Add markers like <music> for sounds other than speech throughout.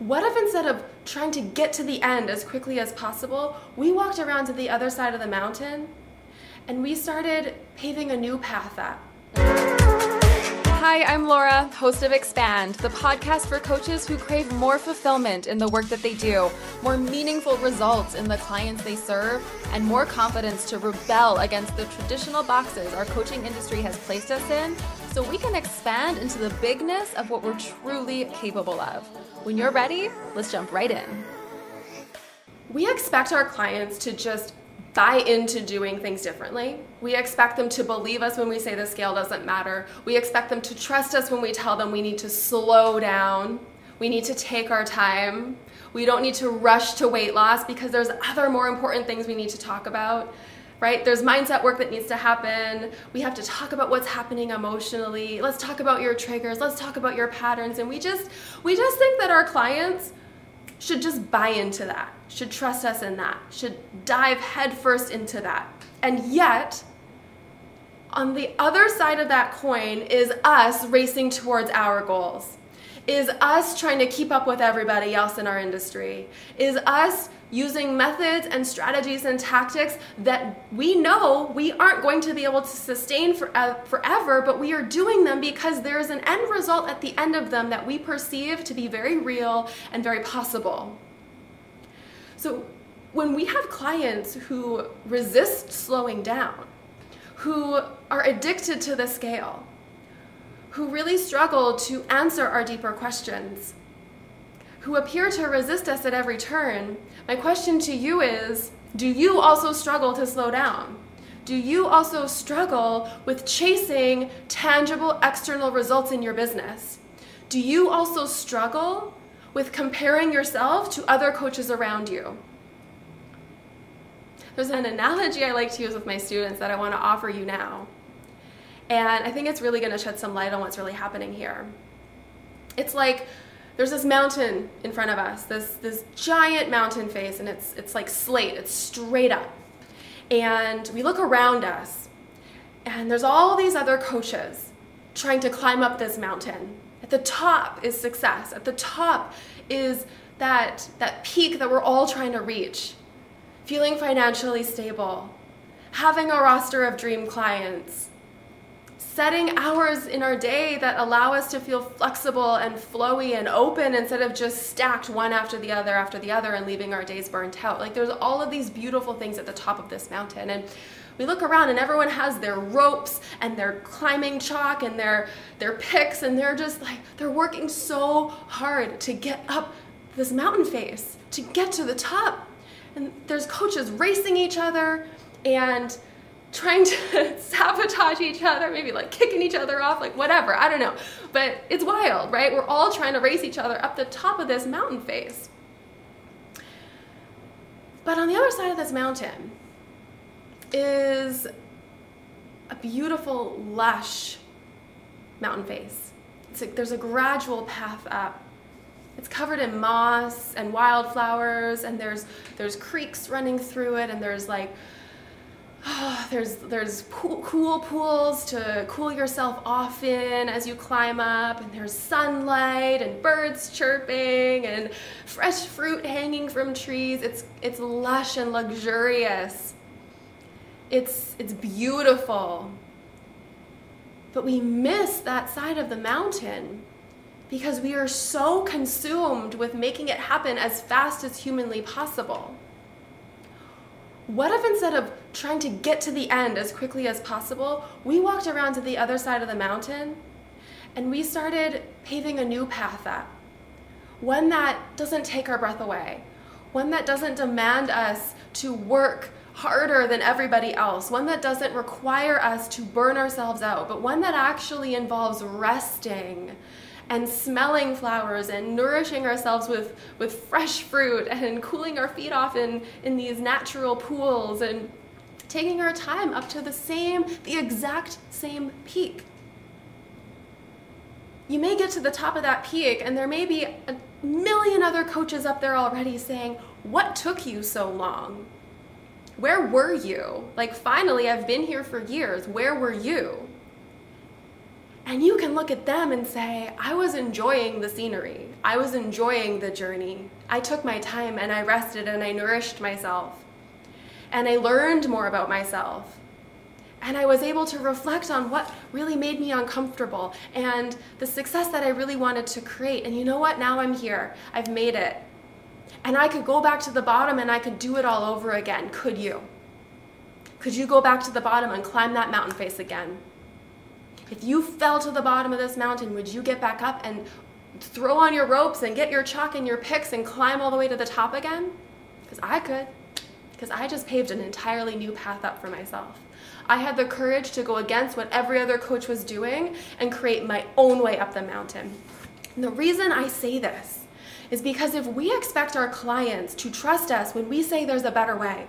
What if instead of trying to get to the end as quickly as possible, we walked around to the other side of the mountain and we started paving a new path up? Hi, I'm Laura, host of Expand, the podcast for coaches who crave more fulfillment in the work that they do, more meaningful results in the clients they serve, and more confidence to rebel against the traditional boxes our coaching industry has placed us in so we can expand into the bigness of what we're truly capable of. When you're ready, let's jump right in. We expect our clients to just buy into doing things differently. We expect them to believe us when we say the scale doesn't matter. We expect them to trust us when we tell them we need to slow down. We need to take our time. We don't need to rush to weight loss because there's other more important things we need to talk about. Right? There's mindset work that needs to happen. We have to talk about what's happening emotionally. Let's talk about your triggers. Let's talk about your patterns. And we just we just think that our clients should just buy into that, should trust us in that, should dive headfirst into that. And yet, on the other side of that coin is us racing towards our goals, is us trying to keep up with everybody else in our industry, is us using methods and strategies and tactics that we know we aren't going to be able to sustain for, uh, forever, but we are doing them because there's an end result at the end of them that we perceive to be very real and very possible. So, when we have clients who resist slowing down, who are addicted to the scale, who really struggle to answer our deeper questions, who appear to resist us at every turn, my question to you is do you also struggle to slow down? Do you also struggle with chasing tangible external results in your business? Do you also struggle with comparing yourself to other coaches around you? There's an analogy I like to use with my students that I want to offer you now. And I think it's really going to shed some light on what's really happening here. It's like there's this mountain in front of us, this this giant mountain face, and it's it's like slate, it's straight up. And we look around us, and there's all these other coaches trying to climb up this mountain. At the top is success. At the top is that that peak that we're all trying to reach. Feeling financially stable, having a roster of dream clients, setting hours in our day that allow us to feel flexible and flowy and open instead of just stacked one after the other after the other and leaving our days burnt out. Like there's all of these beautiful things at the top of this mountain. And we look around and everyone has their ropes and their climbing chalk and their their picks and they're just like they're working so hard to get up this mountain face, to get to the top. And there's coaches racing each other and trying to <laughs> sabotage each other, maybe like kicking each other off, like whatever, I don't know. But it's wild, right? We're all trying to race each other up the top of this mountain face. But on the other side of this mountain is a beautiful, lush mountain face. There's a gradual path up. It's covered in moss and wildflowers, and there's there's creeks running through it, and there's like <sighs> there's there's pool, cool pools to cool yourself off in as you climb up and there's sunlight and birds chirping and fresh fruit hanging from trees. It's it's lush and luxurious. It's it's beautiful. But we miss that side of the mountain because we are so consumed with making it happen as fast as humanly possible what if instead of trying to get to the end as quickly as possible, we walked around to the other side of the mountain and we started paving a new path up? One that doesn't take our breath away, one that doesn't demand us to work harder than everybody else, one that doesn't require us to burn ourselves out, but one that actually involves resting and smelling flowers and nourishing ourselves with, with fresh fruit and cooling our feet off in, in these natural pools and taking our time up to the same, the exact same peak. You may get to the top of that peak, and there may be a million other coaches up there already saying, What took you so long? Where were you? Like, finally, I've been here for years. Where were you? And you can look at them and say, I was enjoying the scenery. I was enjoying the journey. I took my time and I rested and I nourished myself. And I learned more about myself. And I was able to reflect on what really made me uncomfortable and the success that I really wanted to create. And you know what? Now I'm here. I've made it. And I could go back to the bottom and I could do it all over again. Could you? Could you go back to the bottom and climb that mountain face again? If you fell to the bottom of this mountain, would you get back up and throw on your ropes and get your chalk and your picks and climb all the way to the top again? Because I could. Because I just paved an entirely new path up for myself. I had the courage to go against what every other coach was doing and create my own way up the mountain. And the reason I say this is because if we expect our clients to trust us when we say there's a better way,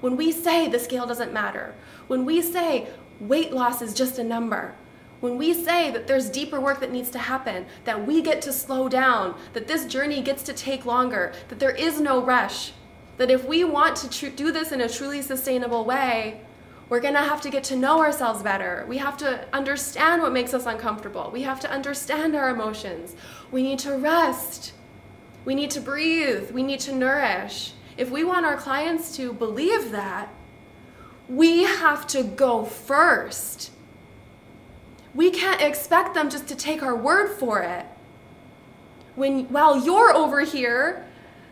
when we say the scale doesn't matter, when we say weight loss is just a number, when we say that there's deeper work that needs to happen, that we get to slow down, that this journey gets to take longer, that there is no rush, that if we want to tr- do this in a truly sustainable way, we're going to have to get to know ourselves better. We have to understand what makes us uncomfortable. We have to understand our emotions. We need to rest. We need to breathe. We need to nourish. If we want our clients to believe that, we have to go first. We can't expect them just to take our word for it. When while you're over here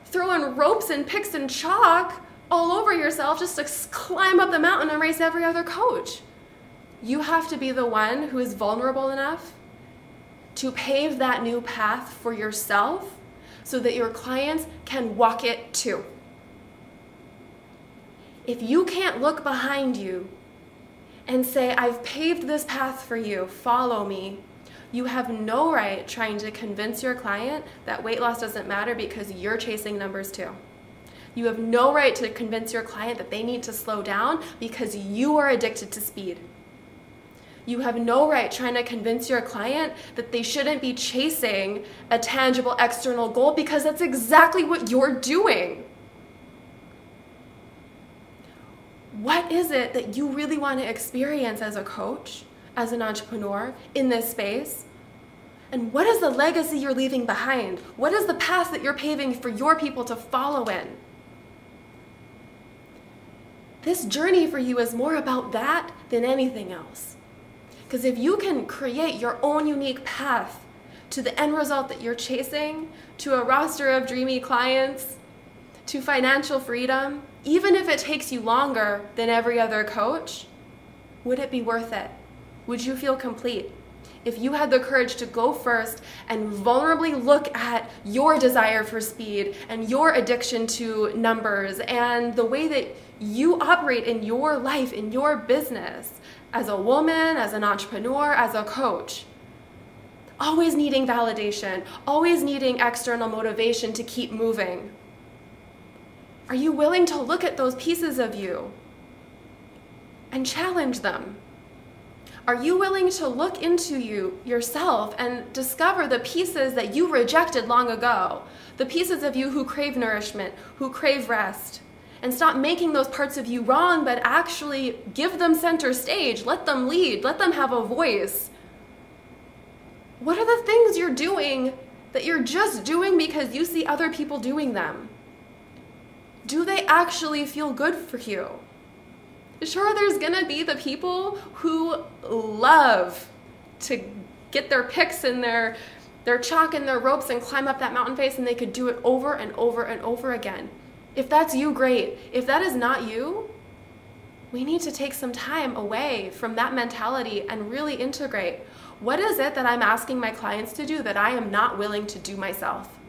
throwing ropes and picks and chalk all over yourself just to climb up the mountain and race every other coach. You have to be the one who is vulnerable enough to pave that new path for yourself so that your clients can walk it too. If you can't look behind you and say, I've paved this path for you, follow me, you have no right trying to convince your client that weight loss doesn't matter because you're chasing numbers too. You have no right to convince your client that they need to slow down because you are addicted to speed. You have no right trying to convince your client that they shouldn't be chasing a tangible external goal because that's exactly what you're doing. What is it that you really want to experience as a coach, as an entrepreneur in this space? And what is the legacy you're leaving behind? What is the path that you're paving for your people to follow in? This journey for you is more about that than anything else. Because if you can create your own unique path to the end result that you're chasing, to a roster of dreamy clients, to financial freedom, even if it takes you longer than every other coach, would it be worth it? Would you feel complete? If you had the courage to go first and vulnerably look at your desire for speed and your addiction to numbers and the way that you operate in your life, in your business, as a woman, as an entrepreneur, as a coach, always needing validation, always needing external motivation to keep moving. Are you willing to look at those pieces of you and challenge them? Are you willing to look into you yourself and discover the pieces that you rejected long ago? The pieces of you who crave nourishment, who crave rest, and stop making those parts of you wrong, but actually give them center stage. Let them lead. Let them have a voice. What are the things you're doing that you're just doing because you see other people doing them? Do they actually feel good for you? Sure, there's gonna be the people who love to get their picks and their their chalk and their ropes and climb up that mountain face and they could do it over and over and over again. If that's you, great. If that is not you, we need to take some time away from that mentality and really integrate. What is it that I'm asking my clients to do that I am not willing to do myself?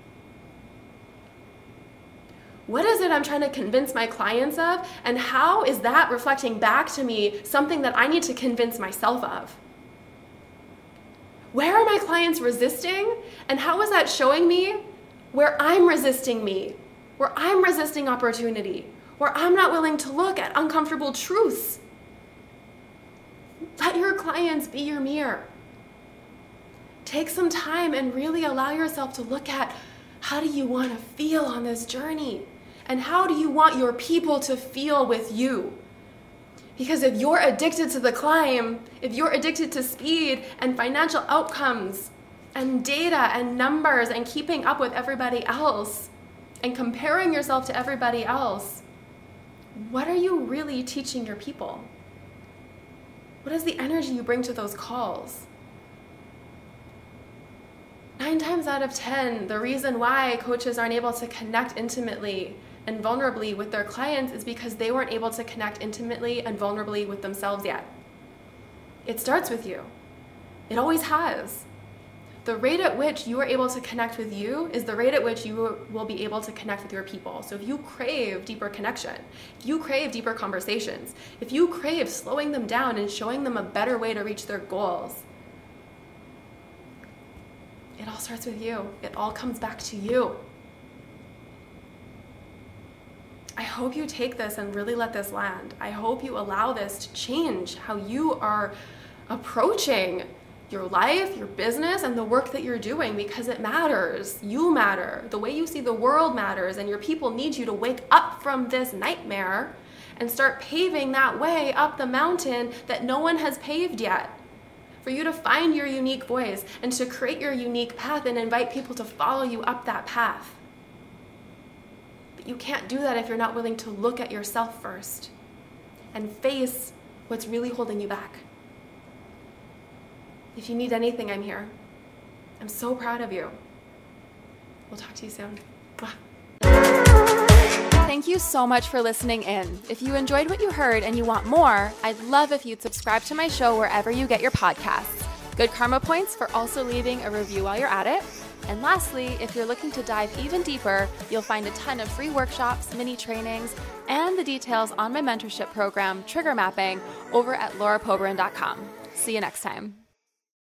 What is it I'm trying to convince my clients of? And how is that reflecting back to me something that I need to convince myself of? Where are my clients resisting? And how is that showing me where I'm resisting me, where I'm resisting opportunity, where I'm not willing to look at uncomfortable truths? Let your clients be your mirror. Take some time and really allow yourself to look at how do you want to feel on this journey? And how do you want your people to feel with you? Because if you're addicted to the climb, if you're addicted to speed and financial outcomes and data and numbers and keeping up with everybody else and comparing yourself to everybody else, what are you really teaching your people? What is the energy you bring to those calls? Nine times out of 10, the reason why coaches aren't able to connect intimately and vulnerably with their clients is because they weren't able to connect intimately and vulnerably with themselves yet. It starts with you, it always has. The rate at which you are able to connect with you is the rate at which you will be able to connect with your people. So if you crave deeper connection, if you crave deeper conversations, if you crave slowing them down and showing them a better way to reach their goals, it all starts with you. It all comes back to you. I hope you take this and really let this land. I hope you allow this to change how you are approaching your life, your business, and the work that you're doing because it matters. You matter. The way you see the world matters, and your people need you to wake up from this nightmare and start paving that way up the mountain that no one has paved yet for you to find your unique voice and to create your unique path and invite people to follow you up that path. But you can't do that if you're not willing to look at yourself first and face what's really holding you back. If you need anything, I'm here. I'm so proud of you. We'll talk to you soon. Thank you so much for listening in. If you enjoyed what you heard and you want more, I'd love if you'd subscribe to my show wherever you get your podcasts. Good karma points for also leaving a review while you're at it. And lastly, if you're looking to dive even deeper, you'll find a ton of free workshops, mini trainings, and the details on my mentorship program, Trigger Mapping, over at laurapobrin.com. See you next time.